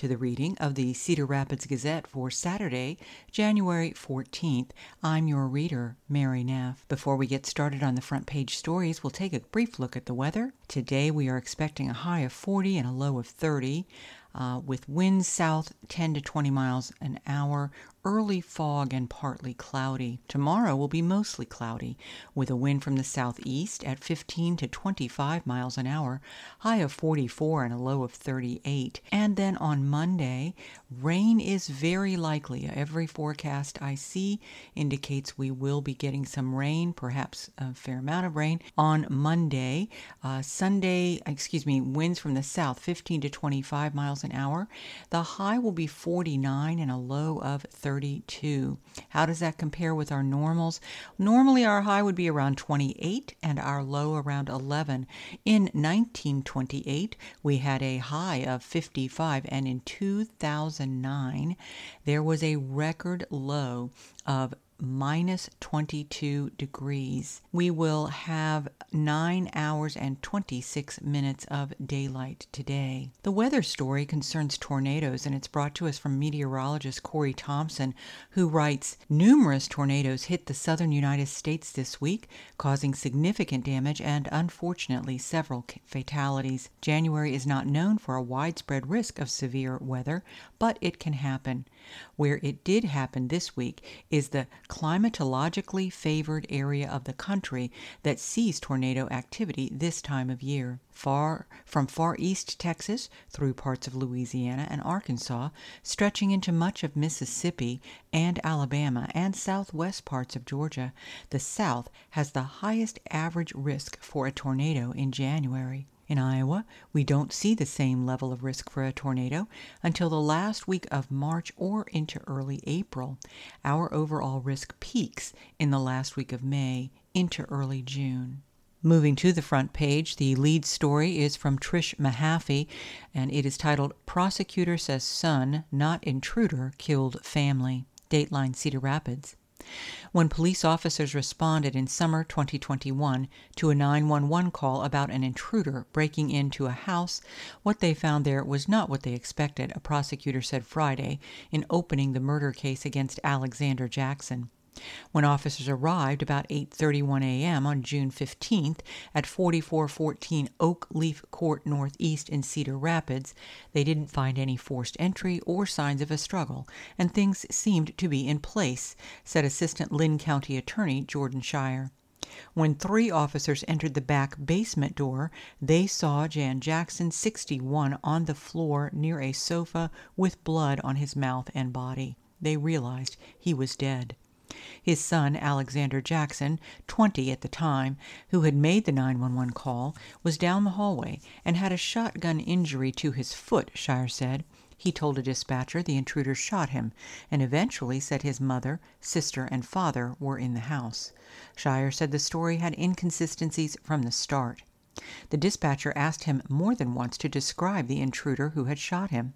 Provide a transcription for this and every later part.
To the reading of the Cedar Rapids Gazette for Saturday, January 14th. I'm your reader, Mary Neff. Before we get started on the front page stories, we'll take a brief look at the weather. Today we are expecting a high of 40 and a low of 30 uh, with winds south 10 to 20 miles an hour, early fog and partly cloudy. Tomorrow will be mostly cloudy, with a wind from the southeast at 15 to 25 miles an hour, high of 44 and a low of 38. And then on Monday, rain is very likely. Every forecast I see indicates we will be getting some rain, perhaps a fair amount of rain on Monday. Uh, Sunday, excuse me, winds from the south 15 to 25 miles an hour. The high will be 49 and a low of 32. How does that compare with our normals? Normally, our high would be around 28 and our low around 11. In 1928, we had a high of 55, and in 2009, there was a record low of minus 22 degrees. We will have 9 hours and 26 minutes of daylight today. The weather story concerns tornadoes and it's brought to us from meteorologist Corey Thompson, who writes Numerous tornadoes hit the southern United States this week, causing significant damage and unfortunately several fatalities. January is not known for a widespread risk of severe weather, but it can happen. Where it did happen this week is the climatologically favored area of the country that sees tornado activity this time of year. Far from far east Texas through parts of Louisiana and Arkansas, stretching into much of Mississippi and Alabama and southwest parts of Georgia, the South has the highest average risk for a tornado in January. In Iowa, we don't see the same level of risk for a tornado until the last week of March or into early April. Our overall risk peaks in the last week of May into early June. Moving to the front page, the lead story is from Trish Mahaffey, and it is titled Prosecutor Says Son, Not Intruder, Killed Family. Dateline Cedar Rapids. When police officers responded in summer 2021 to a 911 call about an intruder breaking into a house, what they found there was not what they expected, a prosecutor said Friday in opening the murder case against Alexander Jackson. When officers arrived about 8:31 a.m. on June 15th at 4414 Oak Leaf Court Northeast in Cedar Rapids, they didn't find any forced entry or signs of a struggle, and things seemed to be in place, said Assistant Linn County Attorney Jordan Shire. When three officers entered the back basement door, they saw Jan Jackson, 61, on the floor near a sofa with blood on his mouth and body. They realized he was dead. His son, Alexander Jackson, 20 at the time, who had made the 911 call, was down the hallway and had a shotgun injury to his foot, Shire said. He told a dispatcher the intruder shot him and eventually said his mother, sister, and father were in the house. Shire said the story had inconsistencies from the start. The dispatcher asked him more than once to describe the intruder who had shot him.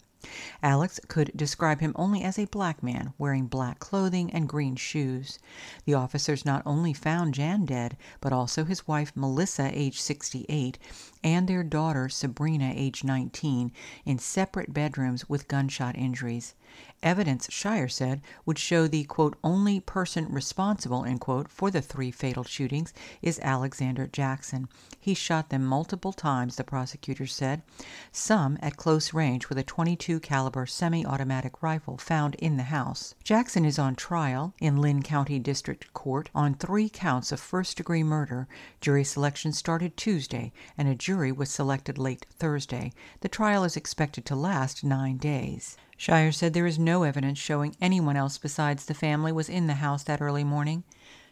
Alex could describe him only as a black man, wearing black clothing and green shoes. The officers not only found Jan dead, but also his wife Melissa, age 68, and their daughter Sabrina, age 19, in separate bedrooms with gunshot injuries. Evidence, Shire said, would show the quote, only person responsible quote, for the three fatal shootings is Alexander Jackson. He shot them multiple times, the prosecutor said, some at close range with a 22 caliber semi-automatic rifle found in the house. Jackson is on trial in Linn County District Court on three counts of first-degree murder. Jury selection started Tuesday, and a jury was selected late Thursday. The trial is expected to last nine days. Shire said there is no evidence showing anyone else besides the family was in the house that early morning.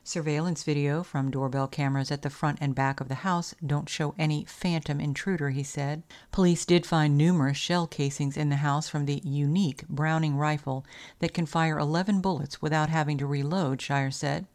Surveillance video from doorbell cameras at the front and back of the house don't show any phantom intruder, he said. Police did find numerous shell casings in the house from the unique Browning rifle that can fire 11 bullets without having to reload, Shire said.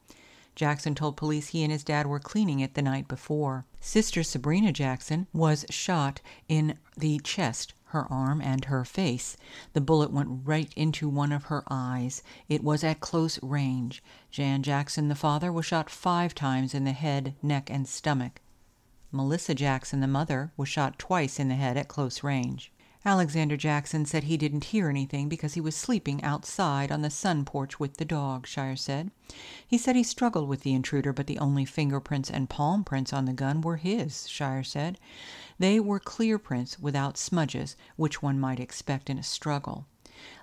Jackson told police he and his dad were cleaning it the night before. Sister Sabrina Jackson was shot in the chest her arm, and her face. The bullet went right into one of her eyes. It was at close range. Jan Jackson, the father, was shot five times in the head, neck, and stomach. Melissa Jackson, the mother, was shot twice in the head at close range. Alexander Jackson said he didn't hear anything because he was sleeping outside on the sun porch with the dog, Shire said. He said he struggled with the intruder, but the only fingerprints and palm prints on the gun were his, Shire said. They were clear prints without smudges, which one might expect in a struggle.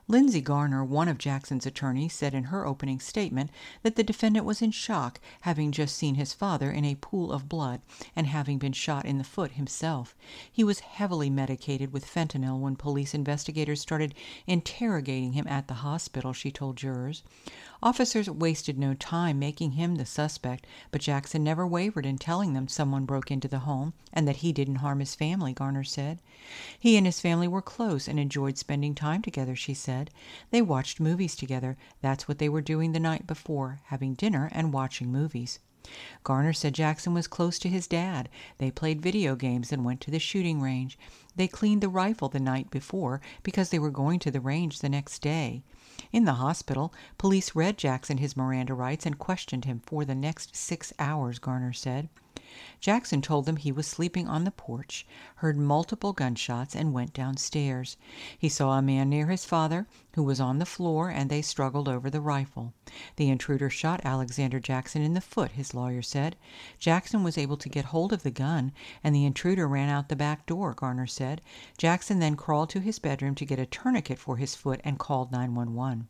Lindsay Garner, one of Jackson's attorneys, said in her opening statement that the defendant was in shock, having just seen his father in a pool of blood and having been shot in the foot himself. He was heavily medicated with fentanyl when police investigators started interrogating him at the hospital, she told jurors. Officers wasted no time making him the suspect, but Jackson never wavered in telling them someone broke into the home and that he didn't harm his family, Garner said. He and his family were close and enjoyed spending time together, she said said. They watched movies together. That's what they were doing the night before, having dinner and watching movies. Garner said Jackson was close to his dad. They played video games and went to the shooting range. They cleaned the rifle the night before because they were going to the range the next day. In the hospital, police read Jackson his Miranda rights and questioned him for the next six hours, Garner said. Jackson told them he was sleeping on the porch, heard multiple gunshots, and went downstairs. He saw a man near his father, who was on the floor, and they struggled over the rifle. The intruder shot Alexander Jackson in the foot, his lawyer said. Jackson was able to get hold of the gun, and the intruder ran out the back door, Garner said. Jackson then crawled to his bedroom to get a tourniquet for his foot and called 911.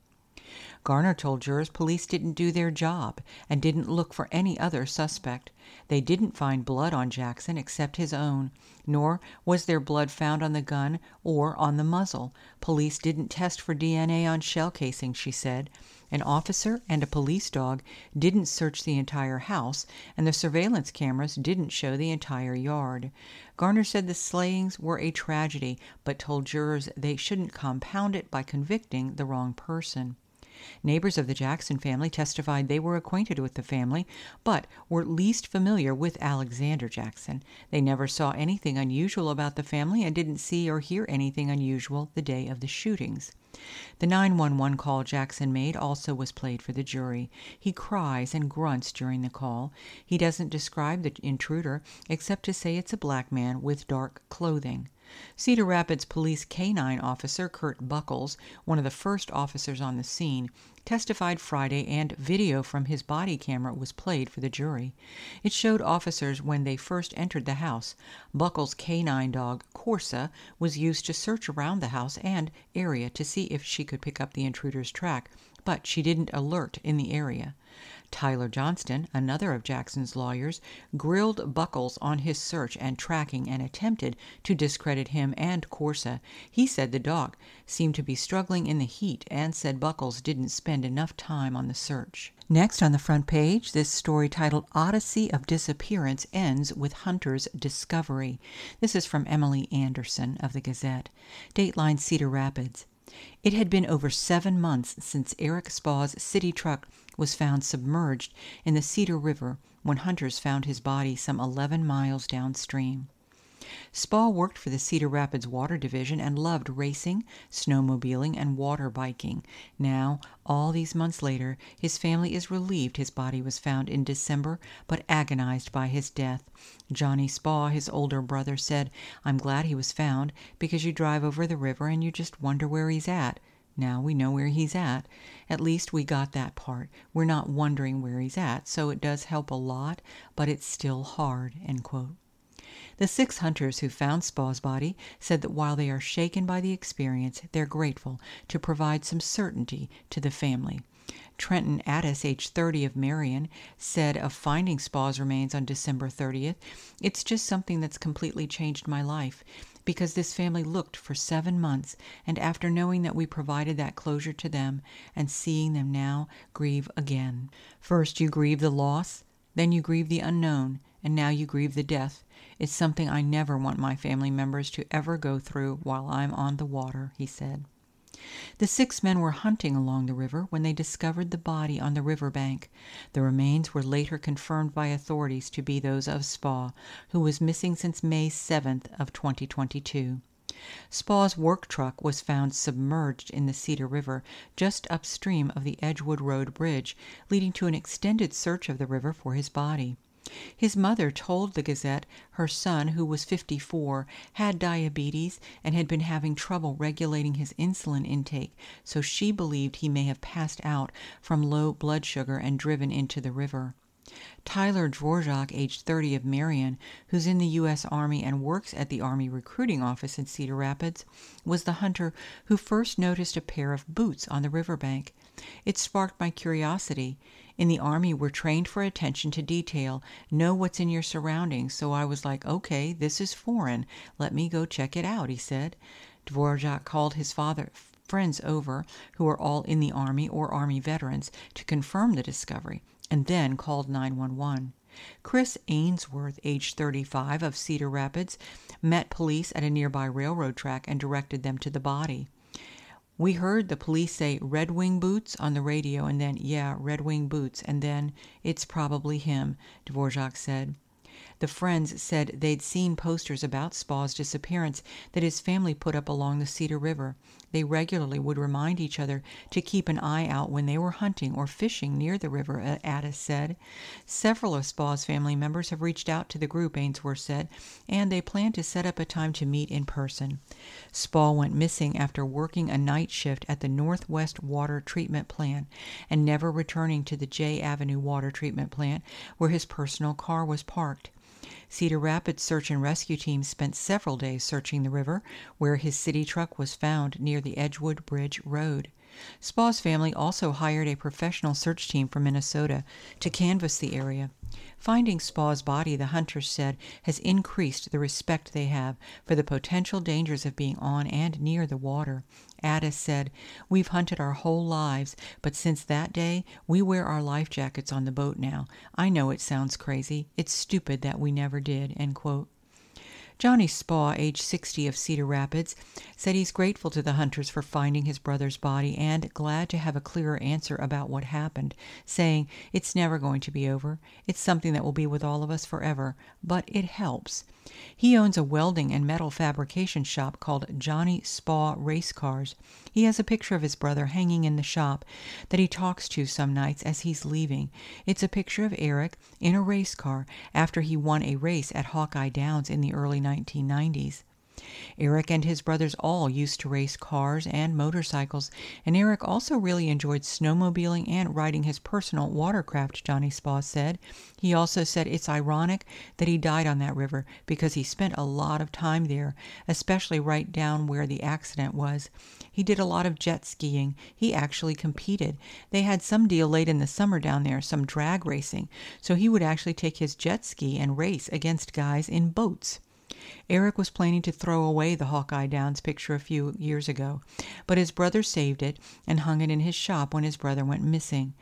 Garner told jurors police didn't do their job and didn't look for any other suspect. They didn't find blood on Jackson except his own, nor was there blood found on the gun or on the muzzle. Police didn't test for DNA on shell casings, she said. An officer and a police dog didn't search the entire house, and the surveillance cameras didn't show the entire yard. Garner said the slayings were a tragedy, but told jurors they shouldn't compound it by convicting the wrong person. Neighbors of the Jackson family testified they were acquainted with the family, but were least familiar with Alexander Jackson. They never saw anything unusual about the family and didn't see or hear anything unusual the day of the shootings. The 911 call Jackson made also was played for the jury. He cries and grunts during the call. He doesn't describe the intruder except to say it's a black man with dark clothing. Cedar Rapids Police Canine Officer Kurt Buckles, one of the first officers on the scene, testified Friday and video from his body camera was played for the jury. It showed officers when they first entered the house. Buckles' canine dog, Corsa, was used to search around the house and area to see if she could pick up the intruder's track, but she didn't alert in the area. Tyler Johnston, another of Jackson's lawyers, grilled Buckles on his search and tracking and attempted to discredit him and Corsa. He said the dog seemed to be struggling in the heat and said Buckles didn't spend enough time on the search. Next on the front page, this story titled Odyssey of Disappearance ends with Hunter's Discovery. This is from Emily Anderson of the Gazette. Dateline Cedar Rapids. It had been over seven months since Eric Spaugh's city truck was found submerged in the Cedar River when hunters found his body some 11 miles downstream. Spaugh worked for the Cedar Rapids Water Division and loved racing, snowmobiling, and water biking. Now, all these months later, his family is relieved his body was found in December, but agonized by his death. Johnny Spaugh, his older brother, said, I'm glad he was found, because you drive over the river and you just wonder where he's at. Now we know where he's at. At least we got that part. We're not wondering where he's at, so it does help a lot, but it's still hard. The six hunters who found Spaugh's body said that while they are shaken by the experience, they're grateful to provide some certainty to the family. Trenton Addis, age 30 of Marion, said of finding Spaugh's remains on December 30th, It's just something that's completely changed my life because this family looked for seven months, and after knowing that we provided that closure to them and seeing them now grieve again. First you grieve the loss, then you grieve the unknown, and now you grieve the death. It's something I never want my family members to ever go through while I'm on the water, he said. The six men were hunting along the river when they discovered the body on the river bank. The remains were later confirmed by authorities to be those of Spaugh, who was missing since May 7th of 2022. Spaugh's work truck was found submerged in the Cedar River just upstream of the Edgewood Road Bridge, leading to an extended search of the river for his body. His mother told the Gazette her son, who was 54, had diabetes and had been having trouble regulating his insulin intake, so she believed he may have passed out from low blood sugar and driven into the river. Tyler Dvorak, age 30, of Marion, who's in the U.S. Army and works at the Army Recruiting Office in Cedar Rapids, was the hunter who first noticed a pair of boots on the riverbank. It sparked my curiosity. In the Army, we're trained for attention to detail, know what's in your surroundings, so I was like, okay, this is foreign. Let me go check it out, he said. Dvorak called his father friends over, who were all in the Army or Army veterans, to confirm the discovery and then called 911. Chris Ainsworth, age 35, of Cedar Rapids, met police at a nearby railroad track and directed them to the body. We heard the police say Red Wing Boots on the radio, and then, yeah, Red Wing Boots, and then, it's probably him, Dvorak said. The friends said they'd seen posters about Spaugh's disappearance that his family put up along the Cedar River. They regularly would remind each other to keep an eye out when they were hunting or fishing near the river, uh, Addis said. Several of Spaugh's family members have reached out to the group, Ainsworth said, and they plan to set up a time to meet in person. Spaugh went missing after working a night shift at the Northwest Water Treatment Plant and never returning to the J Avenue Water Treatment Plant where his personal car was parked. Cedar Rapids search and rescue teams spent several days searching the river, where his city truck was found near the Edgewood Bridge Road. Spaugh's family also hired a professional search team from Minnesota to canvass the area. Finding Spaugh's body, the hunters said, has increased the respect they have for the potential dangers of being on and near the water. Addis said, We've hunted our whole lives, but since that day, we wear our life jackets on the boat now. I know it sounds crazy. It's stupid that we never did. End quote. Johnny Spaugh, age 60 of Cedar Rapids, said he's grateful to the hunters for finding his brother's body and glad to have a clearer answer about what happened, saying, It's never going to be over. It's something that will be with all of us forever, but it helps. He owns a welding and metal fabrication shop called Johnny Spaugh Race Cars. He has a picture of his brother hanging in the shop that he talks to some nights as he's leaving. It's a picture of Eric in a race car after he won a race at Hawkeye Downs in the early 1990s. Eric and his brothers all used to race cars and motorcycles, and Eric also really enjoyed snowmobiling and riding his personal watercraft, Johnny Spaugh said. He also said it's ironic that he died on that river because he spent a lot of time there, especially right down where the accident was. He did a lot of jet skiing. He actually competed. They had some deal late in the summer down there, some drag racing, so he would actually take his jet ski and race against guys in boats. Eric was planning to throw away the Hawkeye Downs picture a few years ago, but his brother saved it and hung it in his shop when his brother went missing.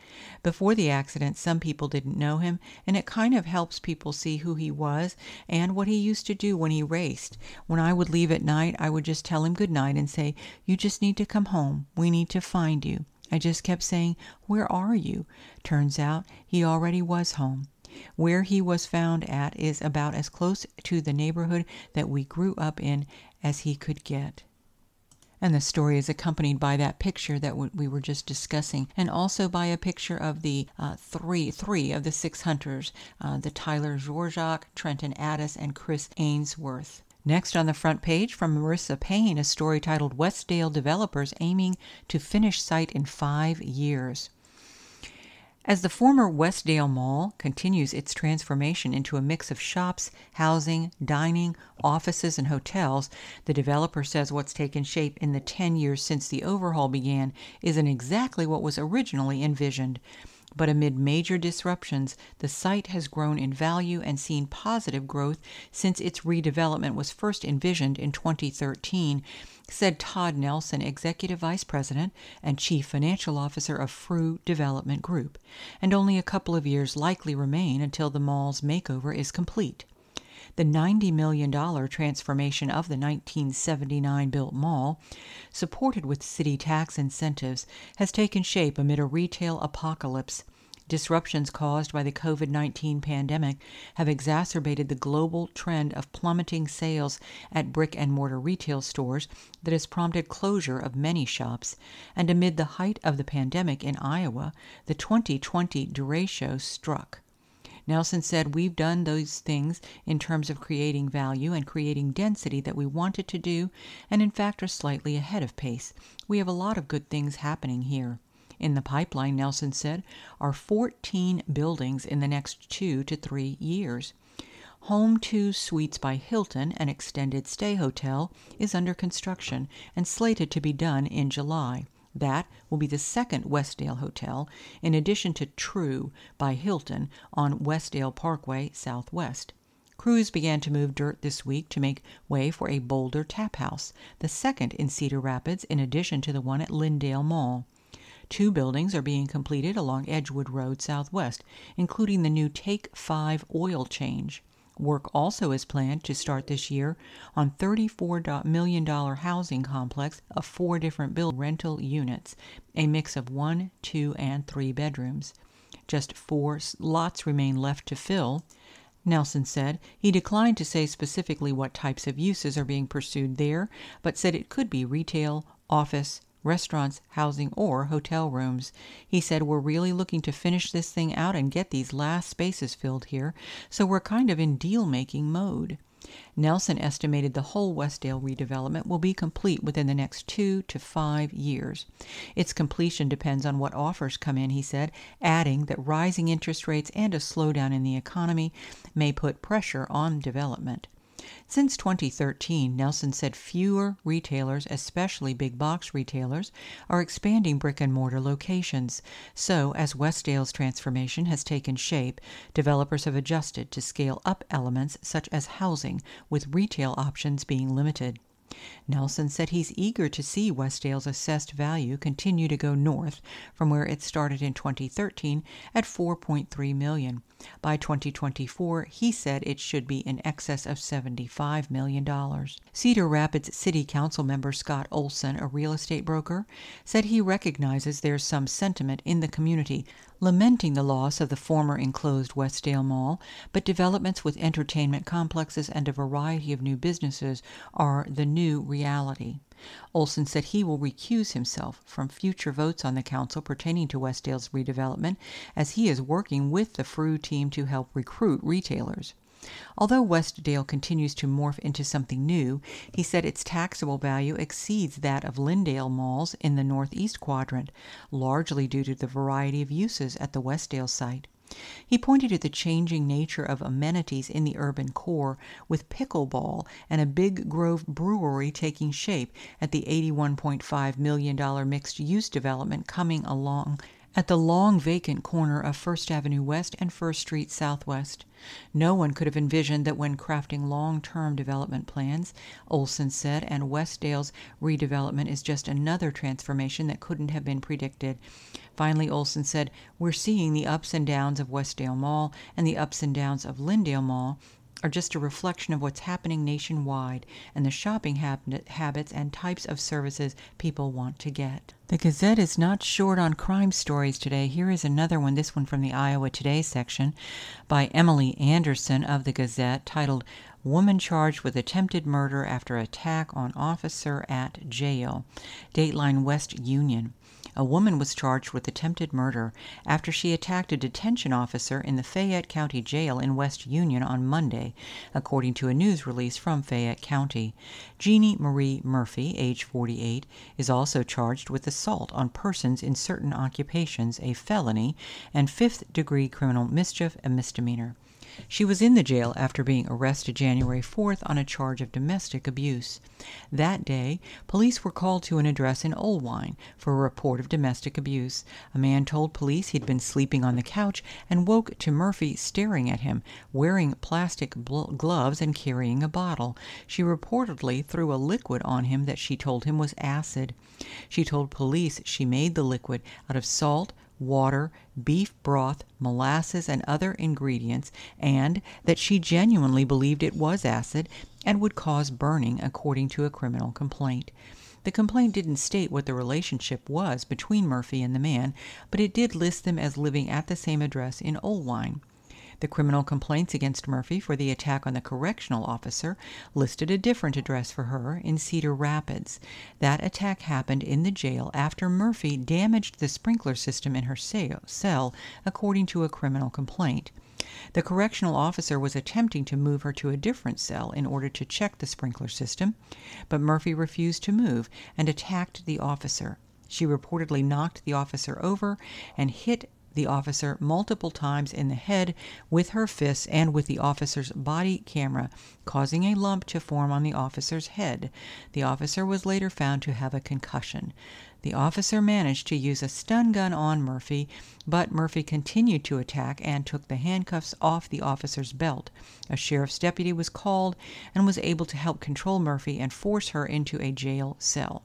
Before the accident, some people didn't know him, and it kind of helps people see who he was and what he used to do when he raced. When I would leave at night, I would just tell him good night and say, You just need to come home. We need to find you. I just kept saying, Where are you? Turns out he already was home. Where he was found at is about as close to the neighborhood that we grew up in as he could get. And the story is accompanied by that picture that we were just discussing, and also by a picture of the uh, three three of the six hunters, uh, the Tyler Dvorak, Trenton Addis, and Chris Ainsworth. Next on the front page from Marissa Payne, a story titled Westdale Developers Aiming to Finish Site in Five Years. As the former Westdale Mall continues its transformation into a mix of shops, housing, dining, offices, and hotels, the developer says what's taken shape in the 10 years since the overhaul began isn't exactly what was originally envisioned. But amid major disruptions, the site has grown in value and seen positive growth since its redevelopment was first envisioned in 2013 said Todd Nelson, Executive Vice President and Chief Financial Officer of Frew Development Group, and only a couple of years likely remain until the mall's makeover is complete. The $90 million transformation of the 1979 built mall, supported with city tax incentives, has taken shape amid a retail apocalypse Disruptions caused by the COVID 19 pandemic have exacerbated the global trend of plummeting sales at brick and mortar retail stores that has prompted closure of many shops. And amid the height of the pandemic in Iowa, the 2020 derecho struck. Nelson said, We've done those things in terms of creating value and creating density that we wanted to do, and in fact are slightly ahead of pace. We have a lot of good things happening here. In the pipeline, Nelson said, are 14 buildings in the next two to three years. Home 2 Suites by Hilton, an extended stay hotel, is under construction and slated to be done in July. That will be the second Westdale hotel, in addition to True by Hilton on Westdale Parkway Southwest. Crews began to move dirt this week to make way for a Boulder Tap House, the second in Cedar Rapids in addition to the one at Lindale Mall. Two buildings are being completed along Edgewood Road Southwest, including the new Take 5 oil change. Work also is planned to start this year on $34 million housing complex of four different build rental units, a mix of one, two, and three bedrooms. Just four lots remain left to fill. Nelson said he declined to say specifically what types of uses are being pursued there, but said it could be retail, office, restaurants, housing, or hotel rooms. He said, We're really looking to finish this thing out and get these last spaces filled here, so we're kind of in deal making mode. Nelson estimated the whole Westdale redevelopment will be complete within the next two to five years. Its completion depends on what offers come in, he said, adding that rising interest rates and a slowdown in the economy may put pressure on development. Since 2013, Nelson said fewer retailers, especially big box retailers, are expanding brick and mortar locations. So, as Westdale's transformation has taken shape, developers have adjusted to scale up elements such as housing, with retail options being limited. Nelson said he's eager to see Westdale's assessed value continue to go north from where it started in 2013 at 4.3 million. By 2024, he said it should be in excess of $75 million. Cedar Rapids City Council member Scott Olson, a real estate broker, said he recognizes there's some sentiment in the community lamenting the loss of the former enclosed Westdale Mall, but developments with entertainment complexes and a variety of new businesses are the new reality. Olson said he will recuse himself from future votes on the council pertaining to Westdale's redevelopment, as he is working with the Frew team to help recruit retailers. Although Westdale continues to morph into something new, he said its taxable value exceeds that of Lindale malls in the northeast quadrant, largely due to the variety of uses at the Westdale site. He pointed to the changing nature of amenities in the urban core, with pickleball and a Big Grove brewery taking shape at the $81.5 million mixed use development coming along at the long vacant corner of First Avenue West and First Street Southwest. No one could have envisioned that when crafting long term development plans, Olson said, and Westdale's redevelopment is just another transformation that couldn't have been predicted. Finally, Olson said, We're seeing the ups and downs of Westdale Mall and the ups and downs of Lindale Mall are just a reflection of what's happening nationwide and the shopping habits and types of services people want to get. The Gazette is not short on crime stories today. Here is another one, this one from the Iowa Today section by Emily Anderson of the Gazette, titled Woman Charged with Attempted Murder After Attack on Officer at Jail. Dateline West Union. A woman was charged with attempted murder after she attacked a detention officer in the Fayette County Jail in West Union on Monday, according to a news release from Fayette County. Jeannie Marie Murphy, age 48, is also charged with assault on persons in certain occupations, a felony, and fifth degree criminal mischief, a misdemeanor. She was in the jail after being arrested January 4th on a charge of domestic abuse. That day, police were called to an address in Oelwein for a report of domestic abuse. A man told police he'd been sleeping on the couch and woke to Murphy staring at him, wearing plastic gloves and carrying a bottle. She reportedly threw a liquid on him that she told him was acid. She told police she made the liquid out of salt, water, beef broth, molasses, and other ingredients, and that she genuinely believed it was acid and would cause burning, according to a criminal complaint. The complaint didn't state what the relationship was between Murphy and the man, but it did list them as living at the same address in Oelwein. The criminal complaints against Murphy for the attack on the correctional officer listed a different address for her in Cedar Rapids. That attack happened in the jail after Murphy damaged the sprinkler system in her cell, according to a criminal complaint. The correctional officer was attempting to move her to a different cell in order to check the sprinkler system, but Murphy refused to move and attacked the officer. She reportedly knocked the officer over and hit the officer multiple times in the head with her fists and with the officer's body camera, causing a lump to form on the officer's head. The officer was later found to have a concussion. The officer managed to use a stun gun on Murphy, but Murphy continued to attack and took the handcuffs off the officer's belt. A sheriff's deputy was called and was able to help control Murphy and force her into a jail cell.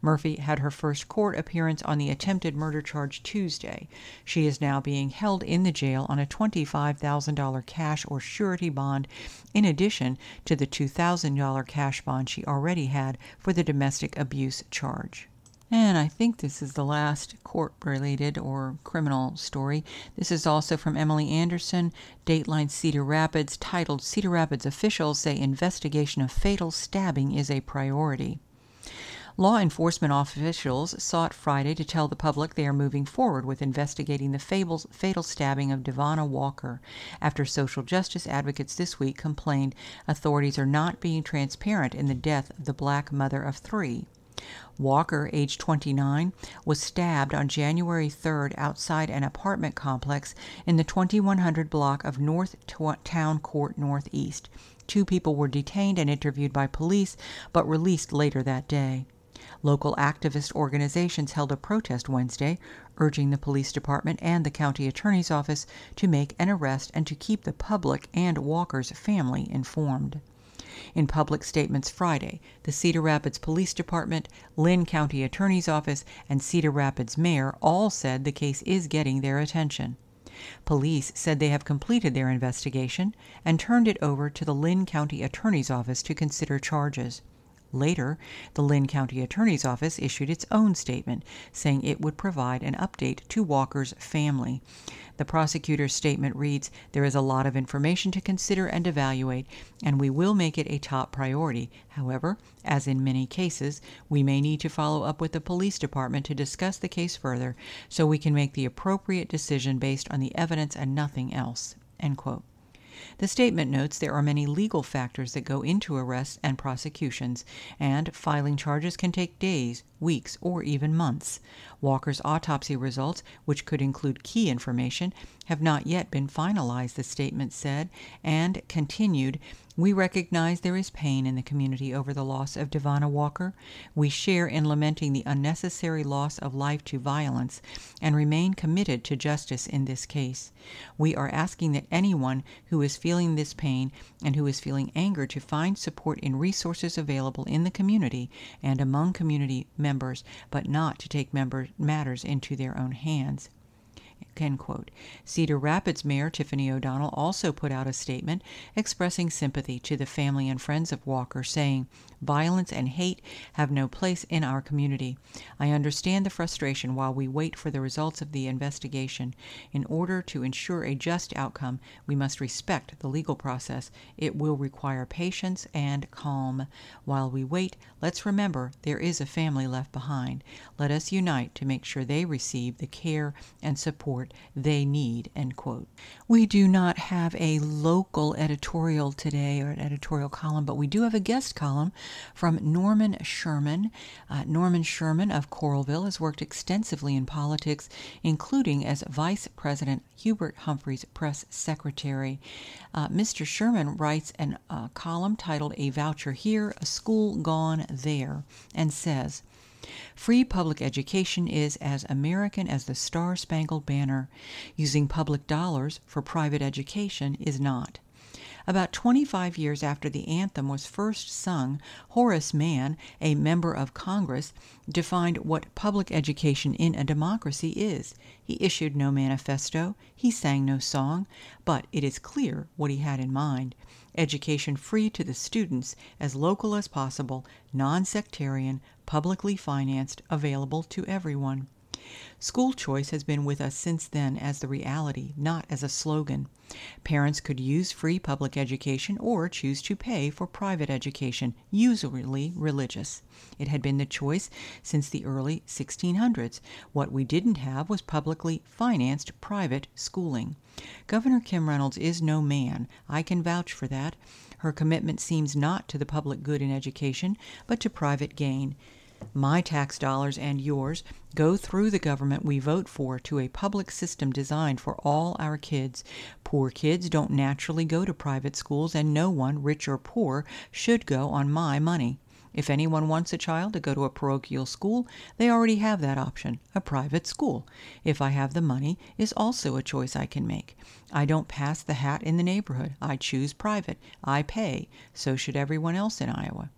Murphy had her first court appearance on the attempted murder charge Tuesday. She is now being held in the jail on a $25,000 cash or surety bond, in addition to the $2,000 cash bond she already had for the domestic abuse charge. And I think this is the last court related or criminal story. This is also from Emily Anderson, Dateline Cedar Rapids, titled Cedar Rapids Officials Say Investigation of Fatal Stabbing is a Priority. Law enforcement officials sought Friday to tell the public they are moving forward with investigating the fables, fatal stabbing of Devonna Walker after social justice advocates this week complained authorities are not being transparent in the death of the black mother of three. Walker, age 29, was stabbed on January 3rd outside an apartment complex in the 2100 block of North Town Court Northeast. Two people were detained and interviewed by police, but released later that day. Local activist organizations held a protest Wednesday, urging the police department and the county attorney's office to make an arrest and to keep the public and Walker's family informed. In public statements Friday, the Cedar Rapids Police Department, Linn County Attorney's Office, and Cedar Rapids Mayor all said the case is getting their attention. Police said they have completed their investigation and turned it over to the Linn County Attorney's Office to consider charges. Later, the Linn County Attorney's Office issued its own statement, saying it would provide an update to Walker's family. The prosecutor's statement reads There is a lot of information to consider and evaluate, and we will make it a top priority. However, as in many cases, we may need to follow up with the police department to discuss the case further so we can make the appropriate decision based on the evidence and nothing else. End quote. The statement notes there are many legal factors that go into arrests and prosecutions, and filing charges can take days, weeks, or even months. Walker's autopsy results, which could include key information, have not yet been finalized, the statement said, and continued we recognize there is pain in the community over the loss of Devonna Walker. We share in lamenting the unnecessary loss of life to violence and remain committed to justice in this case. We are asking that anyone who is feeling this pain and who is feeling anger to find support in resources available in the community and among community members, but not to take member matters into their own hands. End quote. Cedar Rapids Mayor Tiffany O'Donnell also put out a statement expressing sympathy to the family and friends of Walker, saying, Violence and hate have no place in our community. I understand the frustration while we wait for the results of the investigation. In order to ensure a just outcome, we must respect the legal process. It will require patience and calm. While we wait, let's remember there is a family left behind. Let us unite to make sure they receive the care and support they need. End quote. We do not have a local editorial today or an editorial column, but we do have a guest column from Norman Sherman. Uh, Norman Sherman of Coralville has worked extensively in politics, including as Vice President Hubert Humphrey's press secretary. Uh, Mr. Sherman writes a uh, column titled A Voucher Here, A School Gone There, and says, Free public education is as American as the Star Spangled Banner. Using public dollars for private education is not. About 25 years after the anthem was first sung, Horace Mann, a member of Congress, defined what public education in a democracy is. He issued no manifesto, he sang no song, but it is clear what he had in mind education free to the students, as local as possible, non sectarian, publicly financed, available to everyone. School choice has been with us since then as the reality, not as a slogan. Parents could use free public education or choose to pay for private education, usually religious. It had been the choice since the early 1600s. What we didn't have was publicly financed private schooling. Governor Kim Reynolds is no Mann. I can vouch for that. Her commitment seems not to the public good in education, but to private gain. My tax dollars and yours go through the government we vote for to a public system designed for all our kids. Poor kids don't naturally go to private schools, and no one, rich or poor, should go on my money. If anyone wants a child to go to a parochial school, they already have that option a private school. If I have the money, is also a choice I can make. I don't pass the hat in the neighborhood. I choose private. I pay. So should everyone else in Iowa.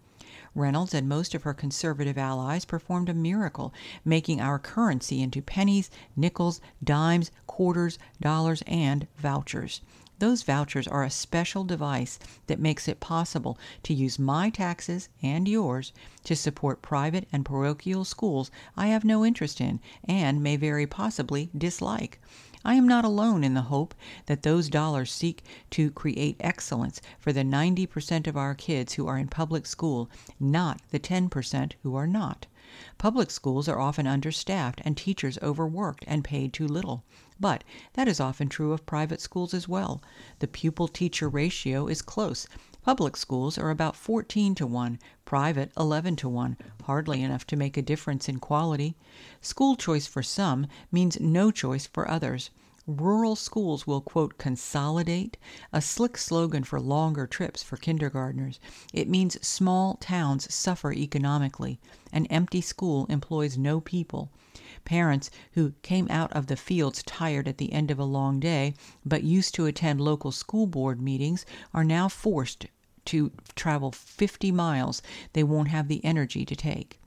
Reynolds and most of her conservative allies performed a miracle, making our currency into pennies, nickels, dimes, quarters, dollars, and vouchers. Those vouchers are a special device that makes it possible to use my taxes and yours to support private and parochial schools I have no interest in and may very possibly dislike. I am not alone in the hope that those dollars seek to create excellence for the 90 per cent of our kids who are in public school, not the 10 per cent who are not. Public schools are often understaffed and teachers overworked and paid too little. But that is often true of private schools as well. The pupil teacher ratio is close. Public schools are about 14 to 1, private 11 to 1, hardly enough to make a difference in quality. School choice for some means no choice for others. Rural schools will quote consolidate, a slick slogan for longer trips for kindergartners. It means small towns suffer economically. An empty school employs no people. Parents who came out of the fields tired at the end of a long day, but used to attend local school board meetings, are now forced to travel 50 miles they won't have the energy to take.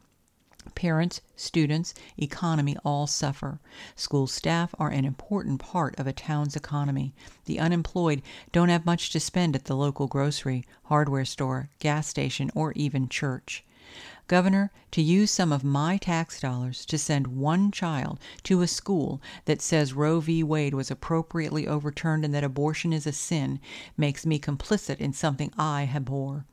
Parents, students, economy all suffer. School staff are an important part of a town's economy. The unemployed don't have much to spend at the local grocery, hardware store, gas station, or even church. Governor, to use some of my tax dollars to send one child to a school that says Roe v. Wade was appropriately overturned and that abortion is a sin makes me complicit in something I abhor.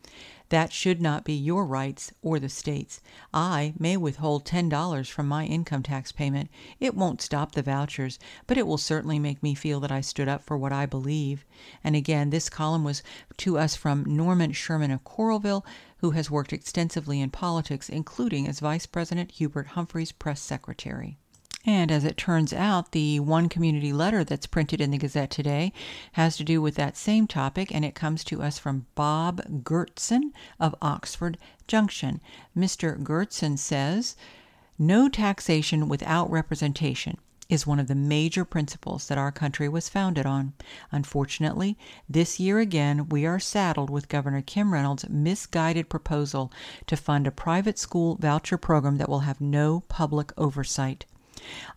That should not be your rights or the state's. I may withhold $10 from my income tax payment. It won't stop the vouchers, but it will certainly make me feel that I stood up for what I believe. And again, this column was to us from Norman Sherman of Coralville, who has worked extensively in politics, including as Vice President Hubert Humphrey's press secretary. And as it turns out, the one community letter that's printed in the Gazette today has to do with that same topic, and it comes to us from Bob Gertson of Oxford Junction. Mr. Gertson says, No taxation without representation is one of the major principles that our country was founded on. Unfortunately, this year again we are saddled with Governor Kim Reynolds' misguided proposal to fund a private school voucher program that will have no public oversight.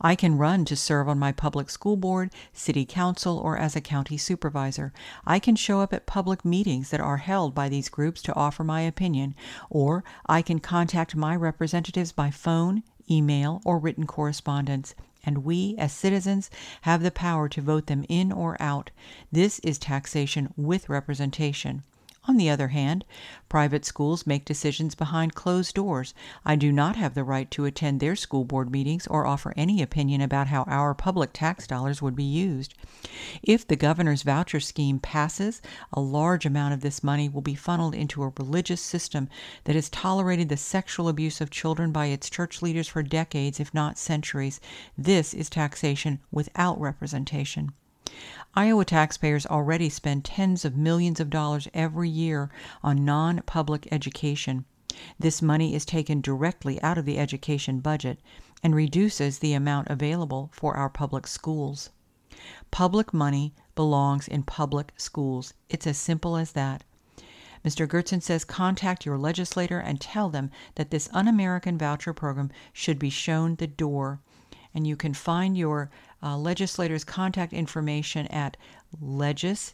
I can run to serve on my public school board, city council, or as a county supervisor. I can show up at public meetings that are held by these groups to offer my opinion, or I can contact my representatives by phone, email, or written correspondence and we, as citizens, have the power to vote them in or out. This is taxation with representation. On the other hand, private schools make decisions behind closed doors. I do not have the right to attend their school board meetings or offer any opinion about how our public tax dollars would be used. If the governor's voucher scheme passes, a large amount of this money will be funneled into a religious system that has tolerated the sexual abuse of children by its church leaders for decades, if not centuries. This is taxation without representation. Iowa taxpayers already spend tens of millions of dollars every year on non public education. This money is taken directly out of the education budget and reduces the amount available for our public schools. Public money belongs in public schools. It's as simple as that. Mr. Gertson says contact your legislator and tell them that this un American voucher program should be shown the door. And you can find your uh, legislators' contact information at legis.iowa.gov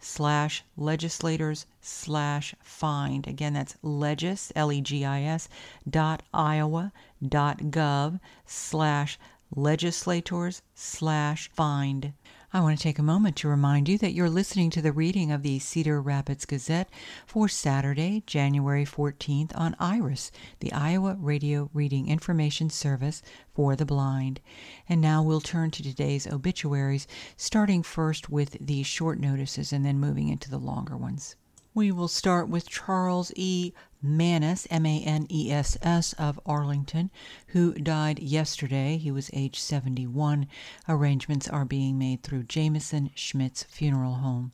slash legislators slash find. Again, that's legis, L-E-G-I-S, dot Iowa dot gov slash legislators slash find. I want to take a moment to remind you that you're listening to the reading of the Cedar Rapids Gazette for Saturday, January 14th on IRIS, the Iowa Radio Reading Information Service for the Blind. And now we'll turn to today's obituaries, starting first with the short notices and then moving into the longer ones. We will start with Charles E. Maness, M A N E S S, of Arlington, who died yesterday. He was age 71. Arrangements are being made through Jameson Schmitz Funeral Home.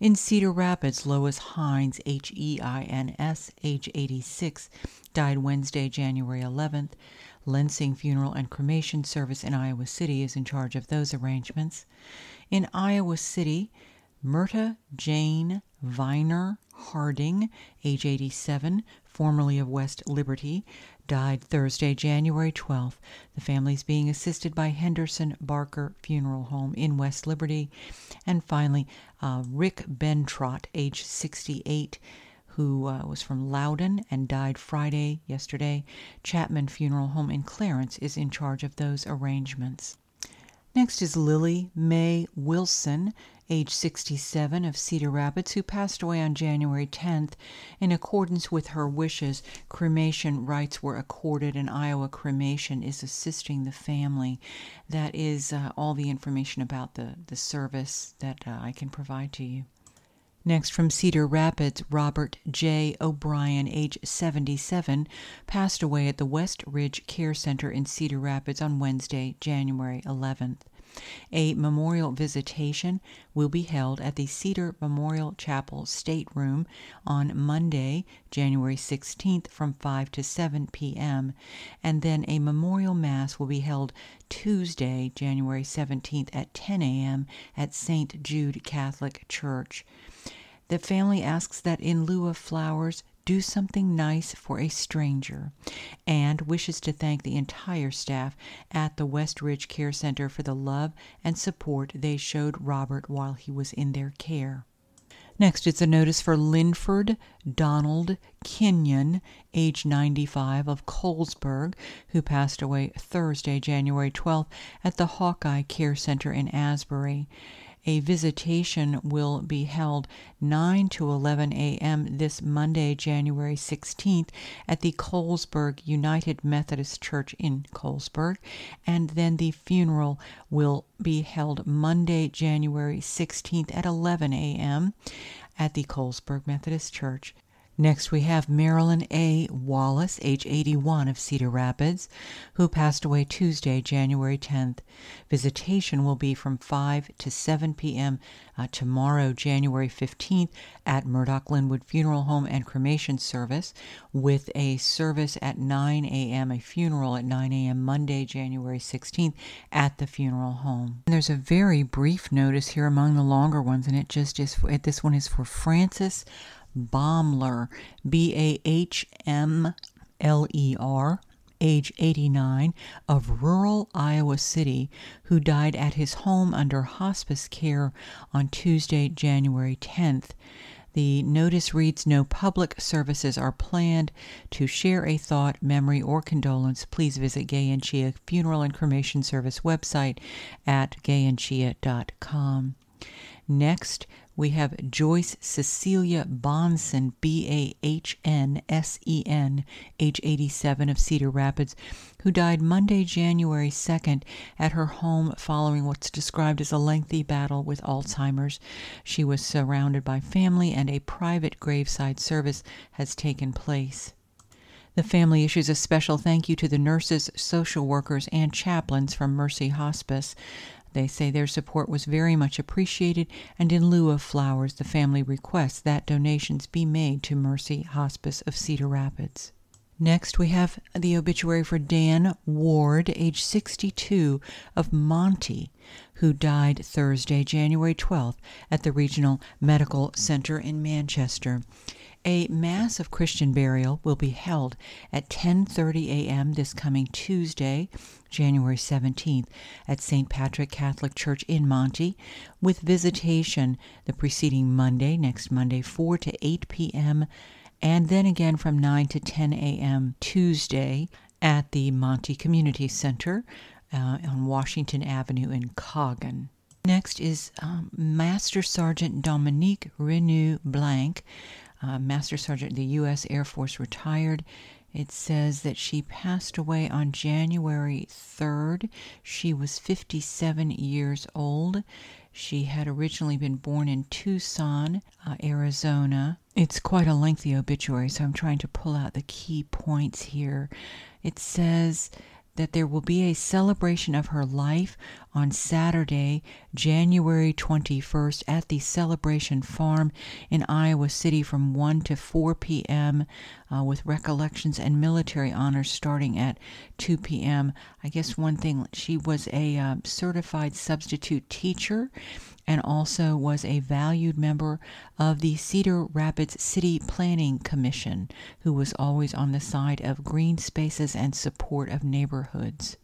In Cedar Rapids, Lois Heins, H E I N S, age 86, died Wednesday, January 11th. Lensing Funeral and Cremation Service in Iowa City is in charge of those arrangements. In Iowa City, Myrta Jane Viner Harding, age 87, formerly of West Liberty, died Thursday, January 12th. The family is being assisted by Henderson Barker Funeral Home in West Liberty. And finally, uh, Rick Bentrott, age 68, who uh, was from Lowden and died Friday, yesterday. Chapman Funeral Home in Clarence is in charge of those arrangements. Next is Lily Mae Wilson, age 67, of Cedar Rapids, who passed away on January 10th. In accordance with her wishes, cremation rites were accorded, and Iowa Cremation is assisting the family. That is uh, all the information about the, the service that uh, I can provide to you. Next, from Cedar Rapids, Robert J. O'Brien, age 77, passed away at the West Ridge Care Center in Cedar Rapids on Wednesday, January 11th. A memorial visitation will be held at the Cedar Memorial Chapel stateroom on Monday, January 16th from 5 to 7 p.m., and then a memorial mass will be held Tuesday, January 17th at 10 a.m. at St. Jude Catholic Church. The family asks that in lieu of flowers, do something nice for a stranger, and wishes to thank the entire staff at the West Ridge Care Center for the love and support they showed Robert while he was in their care. Next, it's a notice for Linford Donald Kenyon, age 95, of Colesburg, who passed away Thursday, January 12th, at the Hawkeye Care Center in Asbury. A visitation will be held 9 to 11 a.m. this Monday, January 16th, at the Colesburg United Methodist Church in Colesburg, and then the funeral will be held Monday, January 16th at 11 a.m. at the Colesburg Methodist Church. Next, we have Marilyn A. Wallace, age 81, of Cedar Rapids, who passed away Tuesday, January 10th. Visitation will be from 5 to 7 p.m. Uh, tomorrow, January 15th, at Murdoch Linwood Funeral Home and Cremation Service, with a service at 9 a.m., a funeral at 9 a.m. Monday, January 16th, at the funeral home. And there's a very brief notice here among the longer ones, and it just is this one is for Francis Bahmler, B A H M L E R, age 89, of rural Iowa City, who died at his home under hospice care on Tuesday, January 10th. The notice reads No public services are planned. To share a thought, memory, or condolence, please visit Gay and Ciha Funeral and Cremation Service website at gayandciha.com. Next, we have Joyce Cecilia Bahnsen, B A H N S E N, age 87 of Cedar Rapids, who died Monday, January 2nd at her home following what's described as a lengthy battle with Alzheimer's. She was surrounded by family, and a private graveside service has taken place. The family issues a special thank you to the nurses, social workers, and chaplains from Mercy Hospice. They say their support was very much appreciated, and in lieu of flowers, the family requests that donations be made to Mercy Hospice of Cedar Rapids. Next, we have the obituary for Dan Ward, age 62, of Monti, who died Thursday, January 12th, at the Regional Medical Center in Manchester. A mass of Christian burial will be held at 10:30 a.m. this coming Tuesday, January 17th, at St. Patrick Catholic Church in Monti, with visitation the preceding Monday, next Monday, 4 to 8 p.m., and then again from 9 to 10 a.m. Tuesday at the Monti Community Center uh, on Washington Avenue in Coggon. Next is um, Master Sergeant Dominique Renew Blank, uh, Master Sergeant, of the U.S. Air Force, retired. It says that she passed away on January 3rd. She was 57 years old. She had originally been born in Tucson, uh, Arizona. It's quite a lengthy obituary, so I'm trying to pull out the key points here. It says that there will be a celebration of her life on Saturday, January 21st, at the Celebration Farm in Iowa City from 1 to 4 p.m., uh, with recollections and military honors starting at 2 p.m. I guess one thing, she was a uh, certified substitute teacher and also was a valued member of the Cedar Rapids City Planning Commission, who was always on the side of green spaces and support of neighborhoods.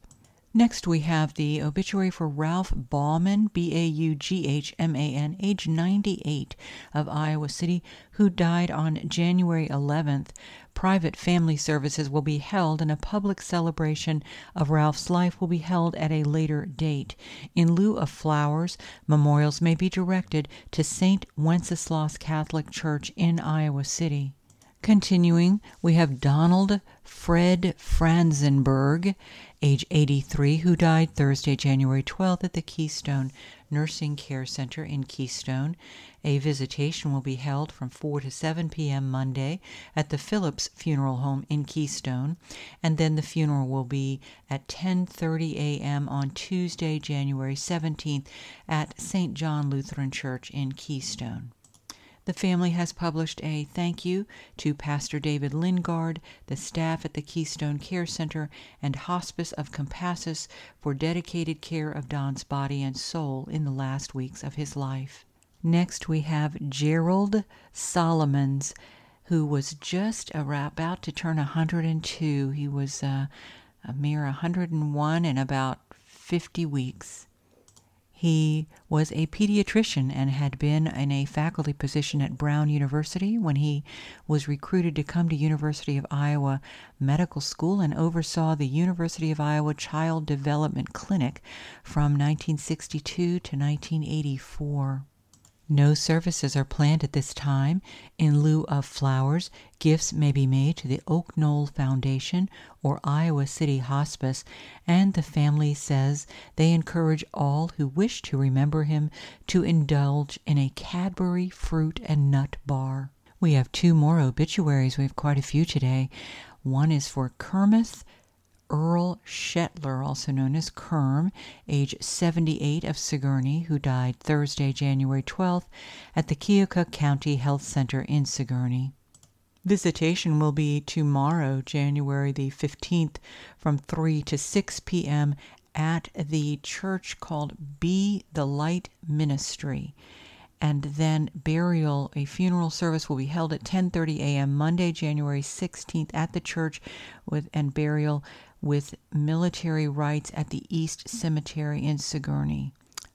Next, we have the obituary for Ralph Baughman, B A U G H M A N, age 98, of Iowa City, who died on January 11th. Private family services will be held, and a public celebration of Ralph's life will be held at a later date. In lieu of flowers, memorials may be directed to St. Wenceslaus Catholic Church in Iowa City. Continuing, we have Donald Fred Franzenberg, age 83, who died Thursday, January 12th at the Keystone Nursing Care Center in Keystone. A visitation will be held from 4 to 7 p.m. Monday at the Phillips Funeral Home in Keystone, and then the funeral will be at 10:30 a.m. on Tuesday, January 17th at St. John Lutheran Church in Keystone. The family has published a thank you to Pastor David Lingard, the staff at the Keystone Care Center, and Hospice of Compassus for dedicated care of Don's body and soul in the last weeks of his life. Next, we have Gerald Solomons, who was just about to turn 102. He was uh, a mere 101 in about 50 weeks. He was a pediatrician and had been in a faculty position at Brown University when he was recruited to come to University of Iowa Medical School and oversaw the University of Iowa Child Development Clinic from 1962 to 1984. No services are planned at this time. In lieu of flowers, gifts may be made to the Oak Knoll Foundation or Iowa City Hospice, and the family says they encourage all who wish to remember him to indulge in a Cadbury fruit and nut bar. We have two more obituaries. We have quite a few today. One is for Kermith Earl Shetler, also known as Kerm, age 78 of Sigourney, who died Thursday, January 12th at the Keokuk County Health Center in Sigourney. Visitation will be tomorrow, January the 15th, from 3 to 6 p.m. at the church called Be the Light Ministry and then burial a funeral service will be held at 10:30 a.m. Monday January 16th at the church with and burial with military rites at the East Cemetery in Sigourney.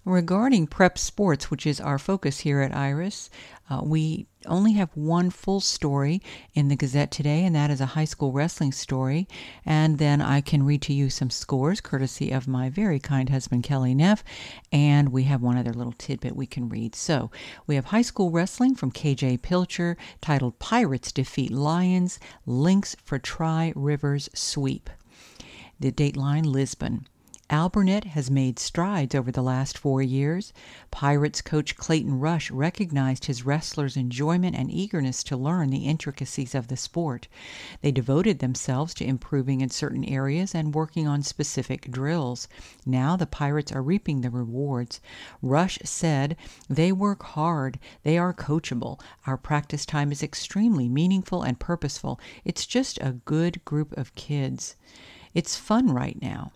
Regarding prep sports, which is our focus here at Iris, uh, we only have one full story in the Gazette today, and that is a high school wrestling story. And then I can read to you some scores, courtesy of my very kind husband, Kelly Neff. And we have one other little tidbit we can read. So we have high school wrestling from KJ Pilcher titled Pirates Defeat Lions, Lynx for Tri Rivers Sweep. The dateline Lisbon. Alburnett has made strides over the last four years. Pirates coach Clayton Rush recognized his wrestlers' enjoyment and eagerness to learn the intricacies of the sport. They devoted themselves to improving in certain areas and working on specific drills. Now the Pirates are reaping the rewards. Rush said, They work hard. They are coachable. Our practice time is extremely meaningful and purposeful. It's just a good group of kids. It's fun right now.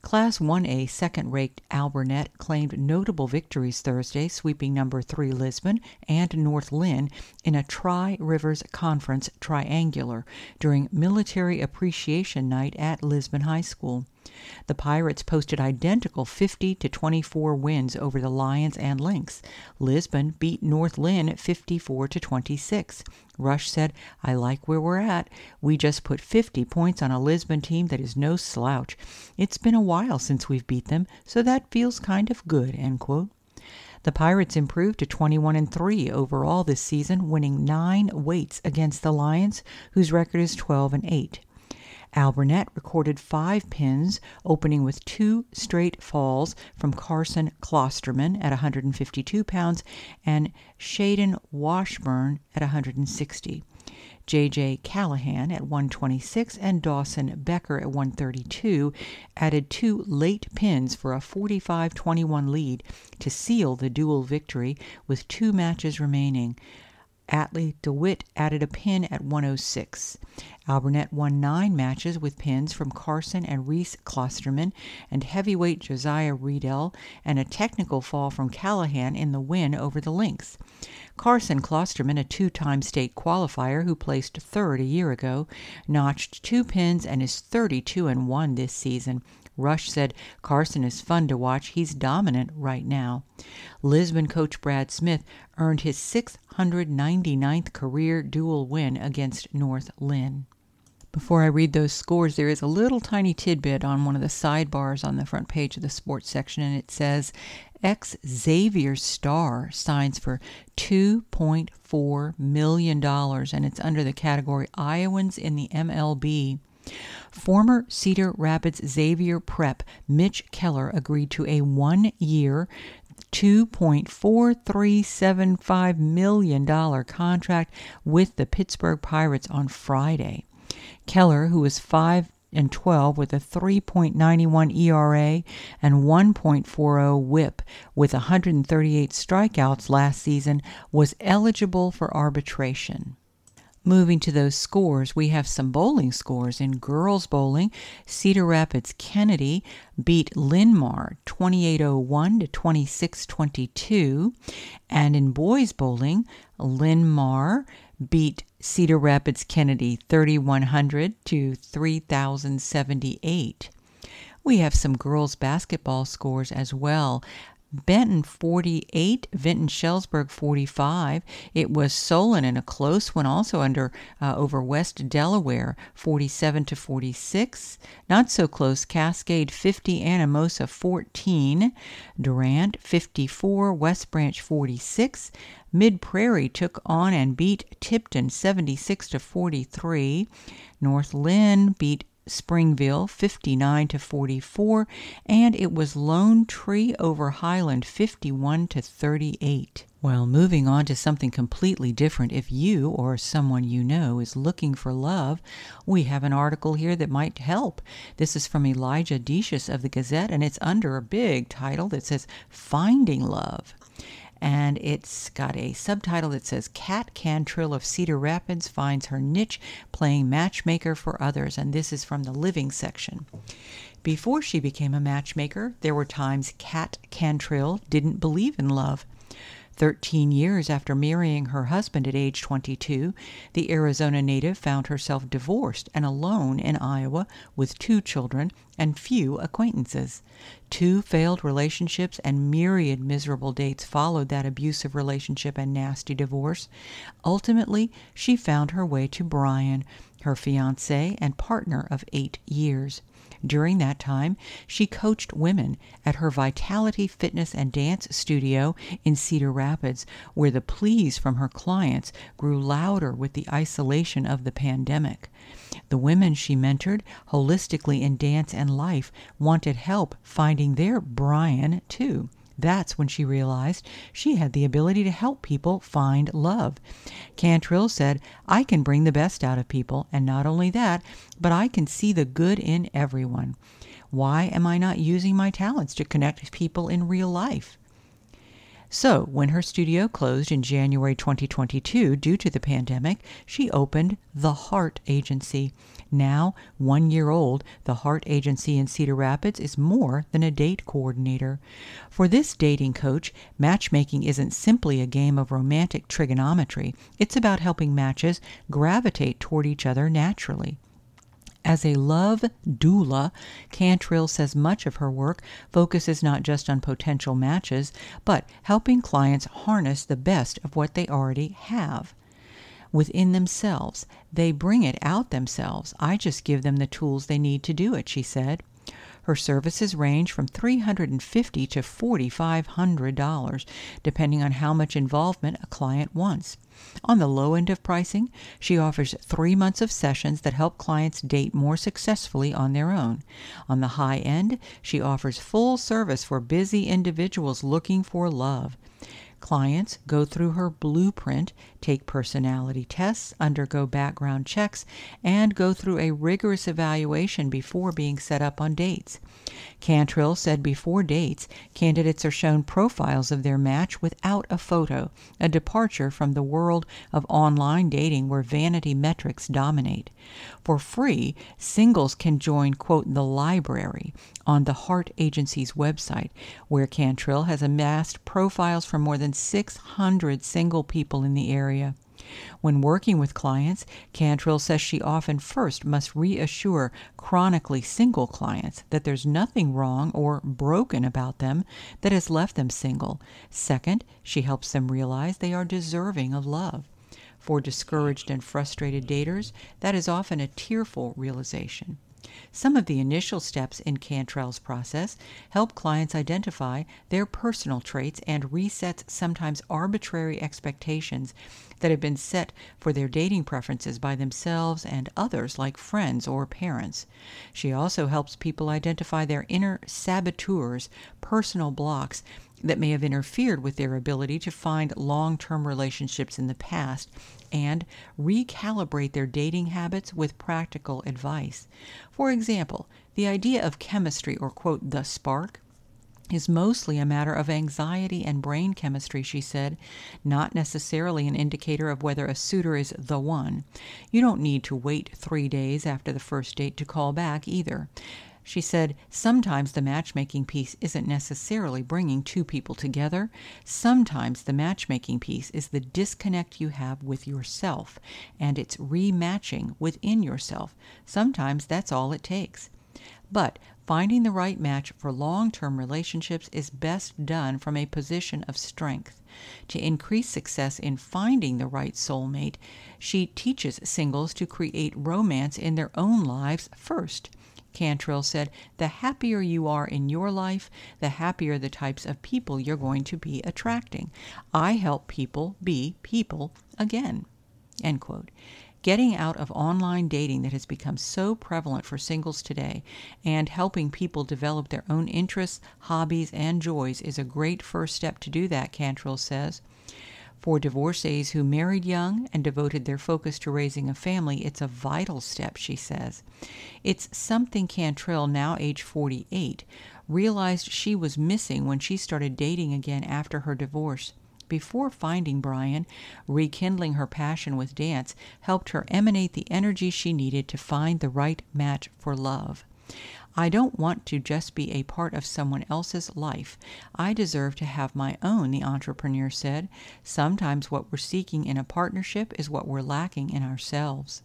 Class 1A second rate Alburnett claimed notable victories Thursday, sweeping number 3 Lisbon and North Linn in a Tri Rivers Conference triangular during Military Appreciation Night at Lisbon High School. The Pirates posted identical 50 to 24 wins over the Lions and Lynx. Lisbon beat North Linn 54 to 26. Rush said, I like where we're at. We just put 50 points on a Lisbon team that is no slouch. It's been a while since we've beat them, so that feels kind of good, end quote. The Pirates improved to 21 and 3 overall this season, winning 9 weights against the Lions, whose record is 12 and 8. Alburnett recorded five pins, opening with two straight falls from Carson Klosterman at 152 pounds and Shaden Washburn at 160. J.J. Callahan at 126 and Dawson Becker at 132 added two late pins for a 45 21 lead to seal the dual victory with two matches remaining. Atlee DeWitt added a pin at 106. Alburnett won nine matches with pins from Carson and Reese Klosterman and heavyweight Josiah Riedel and a technical fall from Callahan in the win over the Lynx. Carson Klosterman, a two-time state qualifier who placed third a year ago, notched two pins and is 32 and 1 this season, Rush said, Carson is fun to watch. He's dominant right now. Lisbon coach Brad Smith earned his 699th career dual win against North Linn. Before I read those scores, there is a little tiny tidbit on one of the sidebars on the front page of the sports section, and it says ex Xavier star signs for $2.4 million, and it's under the category Iowans in the MLB. Former Cedar Rapids Xavier Prep Mitch Keller agreed to a one year, $2.4375 million contract with the Pittsburgh Pirates on Friday. Keller, who was 5 and 12 with a 3.91 ERA and 1.40 WHIP with 138 strikeouts last season, was eligible for arbitration. Moving to those scores, we have some bowling scores. In girls bowling, Cedar Rapids Kennedy beat Linn-Mar 2801 to 2622, and in boys bowling, Linn-Mar beat Cedar Rapids Kennedy 3100 to 3078. We have some girls basketball scores as well. Benton 48, Vinton Shellsburg 45. It was Solon in a close one also under uh, over West Delaware 47 to 46. Not so close Cascade 50, Anamosa 14. Durant 54, West Branch 46. Mid Prairie took on and beat Tipton 76 to 43. North Linn beat Springville 59 to 44 and it was Lone Tree over Highland 51 to 38. Well, moving on to something completely different, if you or someone you know is looking for love, we have an article here that might help. This is from Elijah Decious of the Gazette, and it's under a big title that says Finding Love and it's got a subtitle that says Cat Cantrill of Cedar Rapids finds her niche playing matchmaker for others, and this is from the living section. Before she became a matchmaker, there were times Cat Cantrill didn't believe in love. Thirteen years after marrying her husband at age 22, the Arizona native found herself divorced and alone in Iowa with two children and few acquaintances. Two failed relationships and myriad miserable dates followed that abusive relationship and nasty divorce. Ultimately, she found her way to Brian, her fiance and partner of eight years. During that time, she coached women at her Vitality Fitness and Dance Studio in Cedar Rapids, where the pleas from her clients grew louder with the isolation of the pandemic. The women she mentored, holistically in dance and life, wanted help finding their Brian, too. That's when she realized she had the ability to help people find love. Cantrill said, I can bring the best out of people, and not only that, but I can see the good in everyone. Why am I not using my talents to connect people in real life? So, when her studio closed in January 2022 due to the pandemic, she opened The Heart Agency. Now, one year old, The Heart Agency in Cedar Rapids is more than a date coordinator. For this dating coach, matchmaking isn't simply a game of romantic trigonometry, it's about helping matches gravitate toward each other naturally. As a love doula, Cantrill says much of her work focuses not just on potential matches, but helping clients harness the best of what they already have within themselves. They bring it out themselves. I just give them the tools they need to do it, she said. Her services range from 350 to $4,500, depending on how much involvement a client wants. On the low end of pricing, she offers three months of sessions that help clients date more successfully on their own. On the high end, she offers full service for busy individuals looking for love. Clients go through her blueprint, take personality tests, undergo background checks, and go through a rigorous evaluation before being set up on dates. Cantrill said before dates, candidates are shown profiles of their match without a photo, a departure from the world of online dating where vanity metrics dominate. For free, singles can join, quote, the library on the Heart Agency's website, where Cantrill has amassed profiles from more than 600 single people in the area. When working with clients, Cantrill says she often first must reassure chronically single clients that there's nothing wrong or broken about them that has left them single. Second, she helps them realize they are deserving of love. For discouraged and frustrated daters, that is often a tearful realization. Some of the initial steps in Cantrill's process help clients identify their personal traits and reset sometimes arbitrary expectations that have been set for their dating preferences by themselves and others like friends or parents. She also helps people identify their inner saboteurs, personal blocks that may have interfered with their ability to find long term relationships in the past and recalibrate their dating habits with practical advice. For example, the idea of chemistry or, quote, the spark is mostly a matter of anxiety and brain chemistry, she said, not necessarily an indicator of whether a suitor is the one. You don't need to wait three days after the first date to call back either. She said, Sometimes the matchmaking piece isn't necessarily bringing two people together. Sometimes the matchmaking piece is the disconnect you have with yourself, and it's rematching within yourself. Sometimes that's all it takes. But finding the right match for long term relationships is best done from a position of strength. To increase success in finding the right soulmate, she teaches singles to create romance in their own lives first. Cantrill said, The happier you are in your life, the happier the types of people you're going to be attracting. I help people be people again. End quote. Getting out of online dating that has become so prevalent for singles today and helping people develop their own interests, hobbies, and joys is a great first step to do that, Cantrill says. For divorcees who married young and devoted their focus to raising a family, it's a vital step, she says. It's something Cantrill, now age 48, realized she was missing when she started dating again after her divorce. Before finding Brian, rekindling her passion with dance helped her emanate the energy she needed to find the right match for love. I don't want to just be a part of someone else's life. I deserve to have my own, the entrepreneur said. Sometimes what we're seeking in a partnership is what we're lacking in ourselves.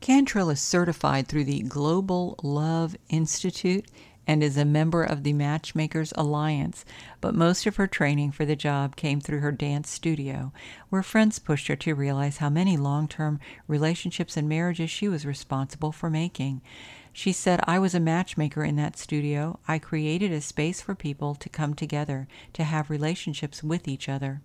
Cantrill is certified through the Global Love Institute and is a member of the Matchmakers Alliance, but most of her training for the job came through her dance studio, where friends pushed her to realize how many long term relationships and marriages she was responsible for making. She said, I was a matchmaker in that studio. I created a space for people to come together, to have relationships with each other.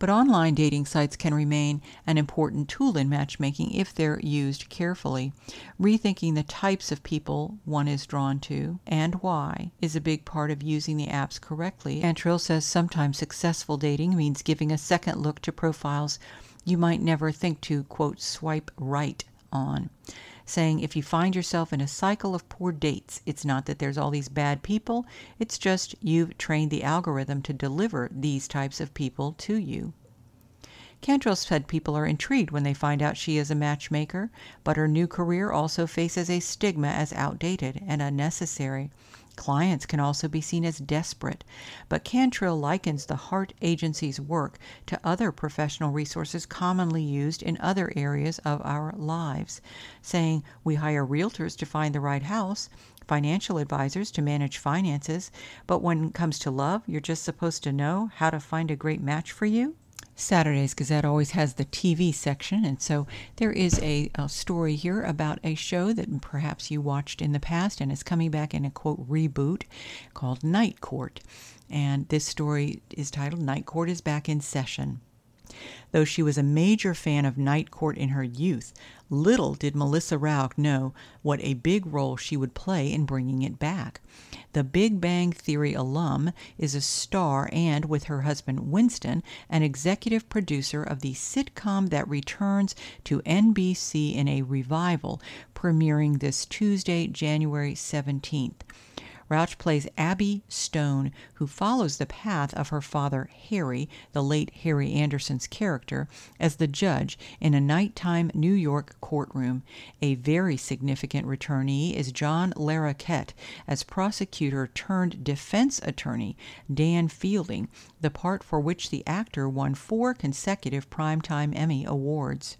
But online dating sites can remain an important tool in matchmaking if they're used carefully. Rethinking the types of people one is drawn to and why is a big part of using the apps correctly. Cantrill says sometimes successful dating means giving a second look to profiles you might never think to, quote, swipe right on saying if you find yourself in a cycle of poor dates, it's not that there's all these bad people, it's just you've trained the algorithm to deliver these types of people to you. Cantrill said people are intrigued when they find out she is a matchmaker, but her new career also faces a stigma as outdated and unnecessary. Clients can also be seen as desperate, but Cantrill likens the Heart Agency's work to other professional resources commonly used in other areas of our lives, saying, We hire realtors to find the right house, financial advisors to manage finances, but when it comes to love, you're just supposed to know how to find a great match for you? Saturday's Gazette always has the TV section, and so there is a, a, story here about a show that perhaps you watched in the past and is coming back in a quote reboot called Night Court. And this story is titled Night Court is Back in Session. Though she was a major fan of Night Court in her youth, little did Melissa Rauch know what a big role she would play in bringing it back. The Big Bang Theory alum is a star and, with her husband Winston, an executive producer of the sitcom that returns to NBC in a revival, premiering this Tuesday, January 17th. Rauch plays Abby Stone, who follows the path of her father Harry, the late Harry Anderson's character, as the judge in a nighttime New York courtroom. A very significant returnee is John Larroquette as prosecutor turned defense attorney Dan Fielding, the part for which the actor won four consecutive Primetime Emmy Awards.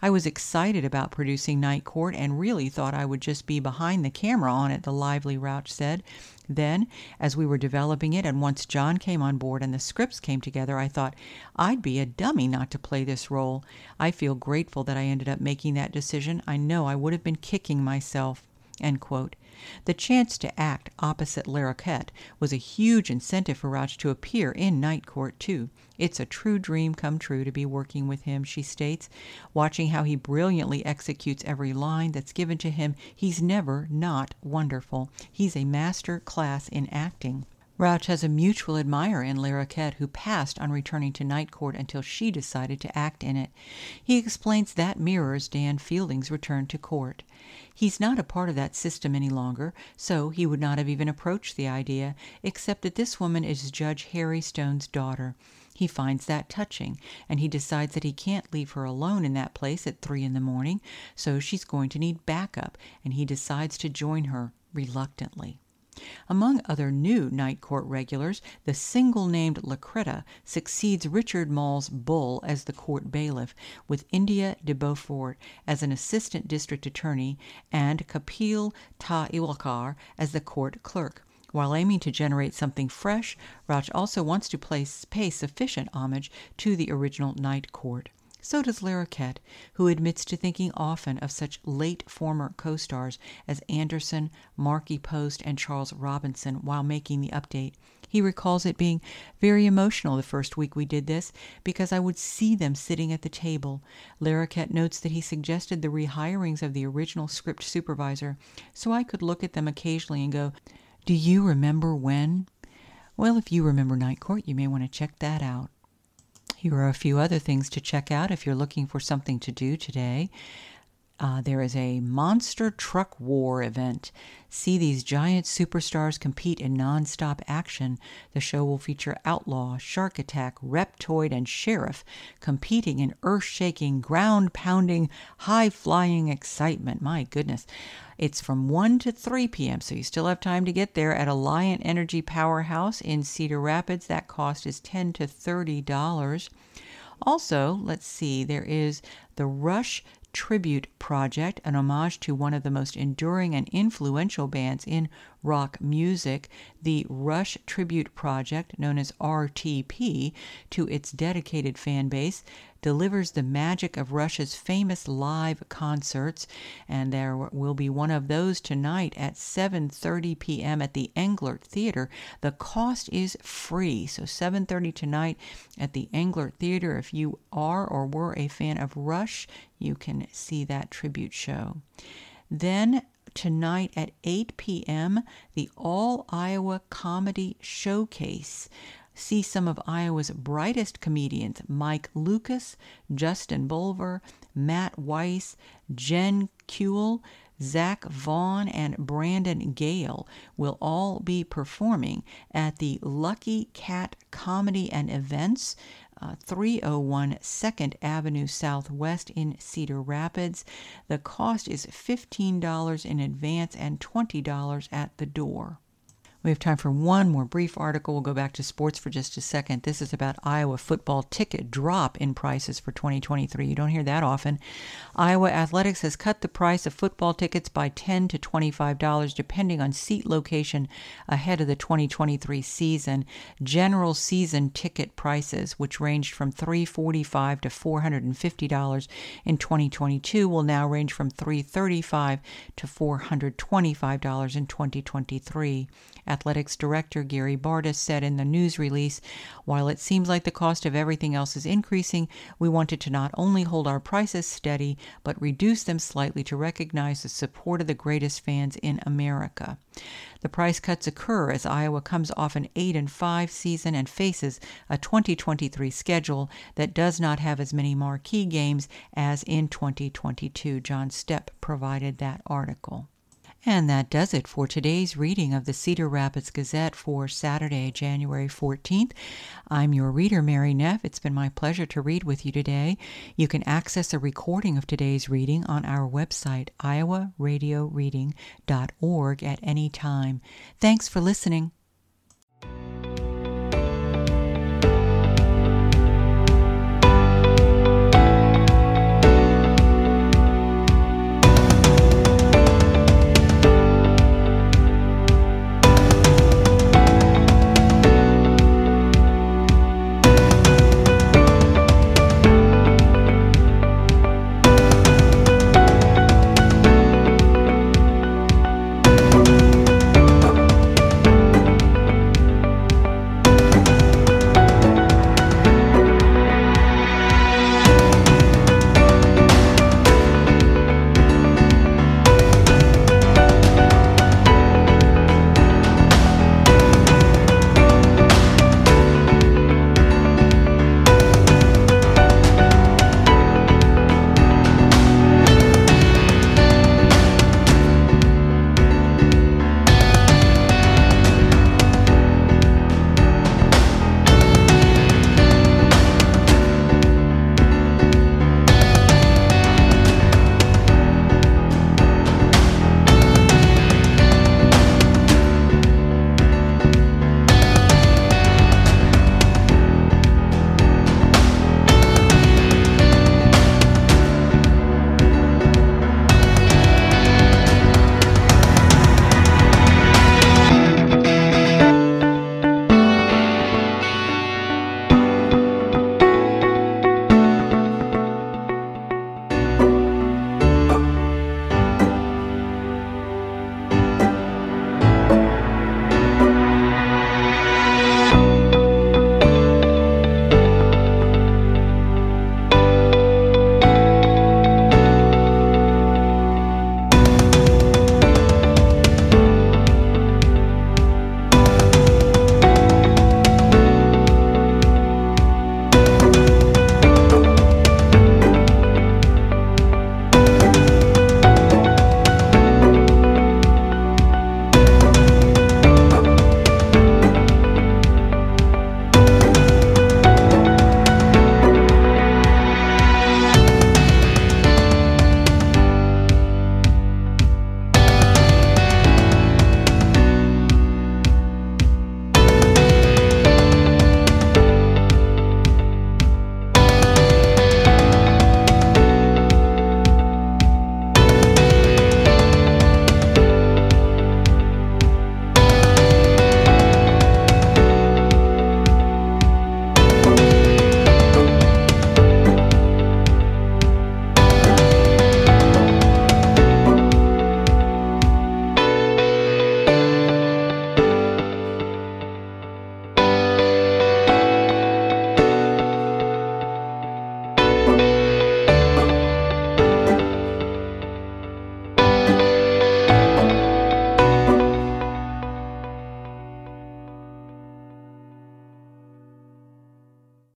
I was excited about producing Night Court and really thought I would just be behind the camera on it, the lively Rauch said. Then, as we were developing it, and once John came on board and the scripts came together, I thought, I'd be a dummy not to play this role. I feel grateful that I ended up making that decision. I know I would have been kicking myself. The chance to act opposite Larroquette was a huge incentive for Rauch to appear in Night Court, too. It's a true dream come true to be working with him, she states. Watching how he brilliantly executes every line that's given to him, he's never not wonderful. He's a master class in acting. Rauch has a mutual admirer in Larroquette who passed on returning to Night Court until she decided to act in it. He explains that mirrors Dan Fielding's return to court. He's not a part of that system any longer, so he would not have even approached the idea, except that this woman is Judge Harry Stone's daughter. He finds that touching, and he decides that he can't leave her alone in that place at three in the morning, so she's going to need backup, and he decides to join her reluctantly. Among other new Night Court regulars, the single named Lacretta succeeds Richard Moll's Bull as the court bailiff, with India de Beaufort as an assistant district attorney and Kapil Talwalkar as the court clerk. While aiming to generate something fresh, Rauch also wants to pay sufficient homage to the original Night Court. So does Larroquette, who admits to thinking often of such late former co stars as Anderson, Markie Post, and Charles Robinson while making the update. He recalls it being very emotional the first week we did this because I would see them sitting at the table. Larroquette notes that he suggested the rehirings of the original script supervisor so I could look at them occasionally and go, do you remember when? Well, if you remember Night Court, you may want to check that out. Here are a few other things to check out if you're looking for something to do today. Uh, there is a Monster Truck War event. See these giant superstars compete in non-stop action. The show will feature Outlaw, Shark Attack, Reptoid, and Sheriff competing in earth-shaking, ground-pounding, high-flying excitement. My goodness. It's from 1 to 3 p.m., so you still have time to get there at Alliant Energy Powerhouse in Cedar Rapids. That cost is 10 to $30. Also, let's see, there is the Rush Tribute Project, an homage to one of the most enduring and influential bands in rock music, the Rush Tribute Project, known as RTP, to its dedicated fan base, delivers the magic of Rush's famous live concerts, and there will be one of those tonight at 7:30 p.m. at the Englert Theater. The cost is free, so 7:30 tonight at the Englert Theater. If you are or were a fan of Rush, you can see that tribute show. Then tonight at 8 p.m., the All Iowa Comedy Showcase see some of Iowa's brightest comedians Mike Lucas, Justin Bulver, Matt Weiss, Jen Kuehl, Zach Vaughn, and Brandon Gale will all be performing at the Lucky Cat Comedy and Events. Uh, 301 2nd Avenue Southwest in Cedar Rapids. The cost is $15 in advance and $20 at the door. We have time for one more brief article. We'll go back to sports for just a second. This is about Iowa football ticket drop in prices for 2023. You don't hear that often. Iowa Athletics has cut the price of football tickets by 10 to $25 depending on seat location ahead of the 2023 season. General season ticket prices, which ranged from 345 to $450 in 2022, will now range from 335 to $425 in 2023. Athletics Director Gary Barta said in the news release While it seems like the cost of everything else is increasing, we wanted to not only hold our prices steady, but reduce them slightly to recognize the support of the greatest fans in America. The price cuts occur as Iowa comes off an 8 and 5 season and faces a 2023 schedule that does not have as many marquee games as in 2022. John Steppe provided that article. And that does it for today's reading of the Cedar Rapids Gazette for Saturday, January 14th. I'm your reader, Mary Neff. It's been my pleasure to read with you today. You can access a recording of today's reading on our website, iowaradioreading.org, at any time. Thanks for listening.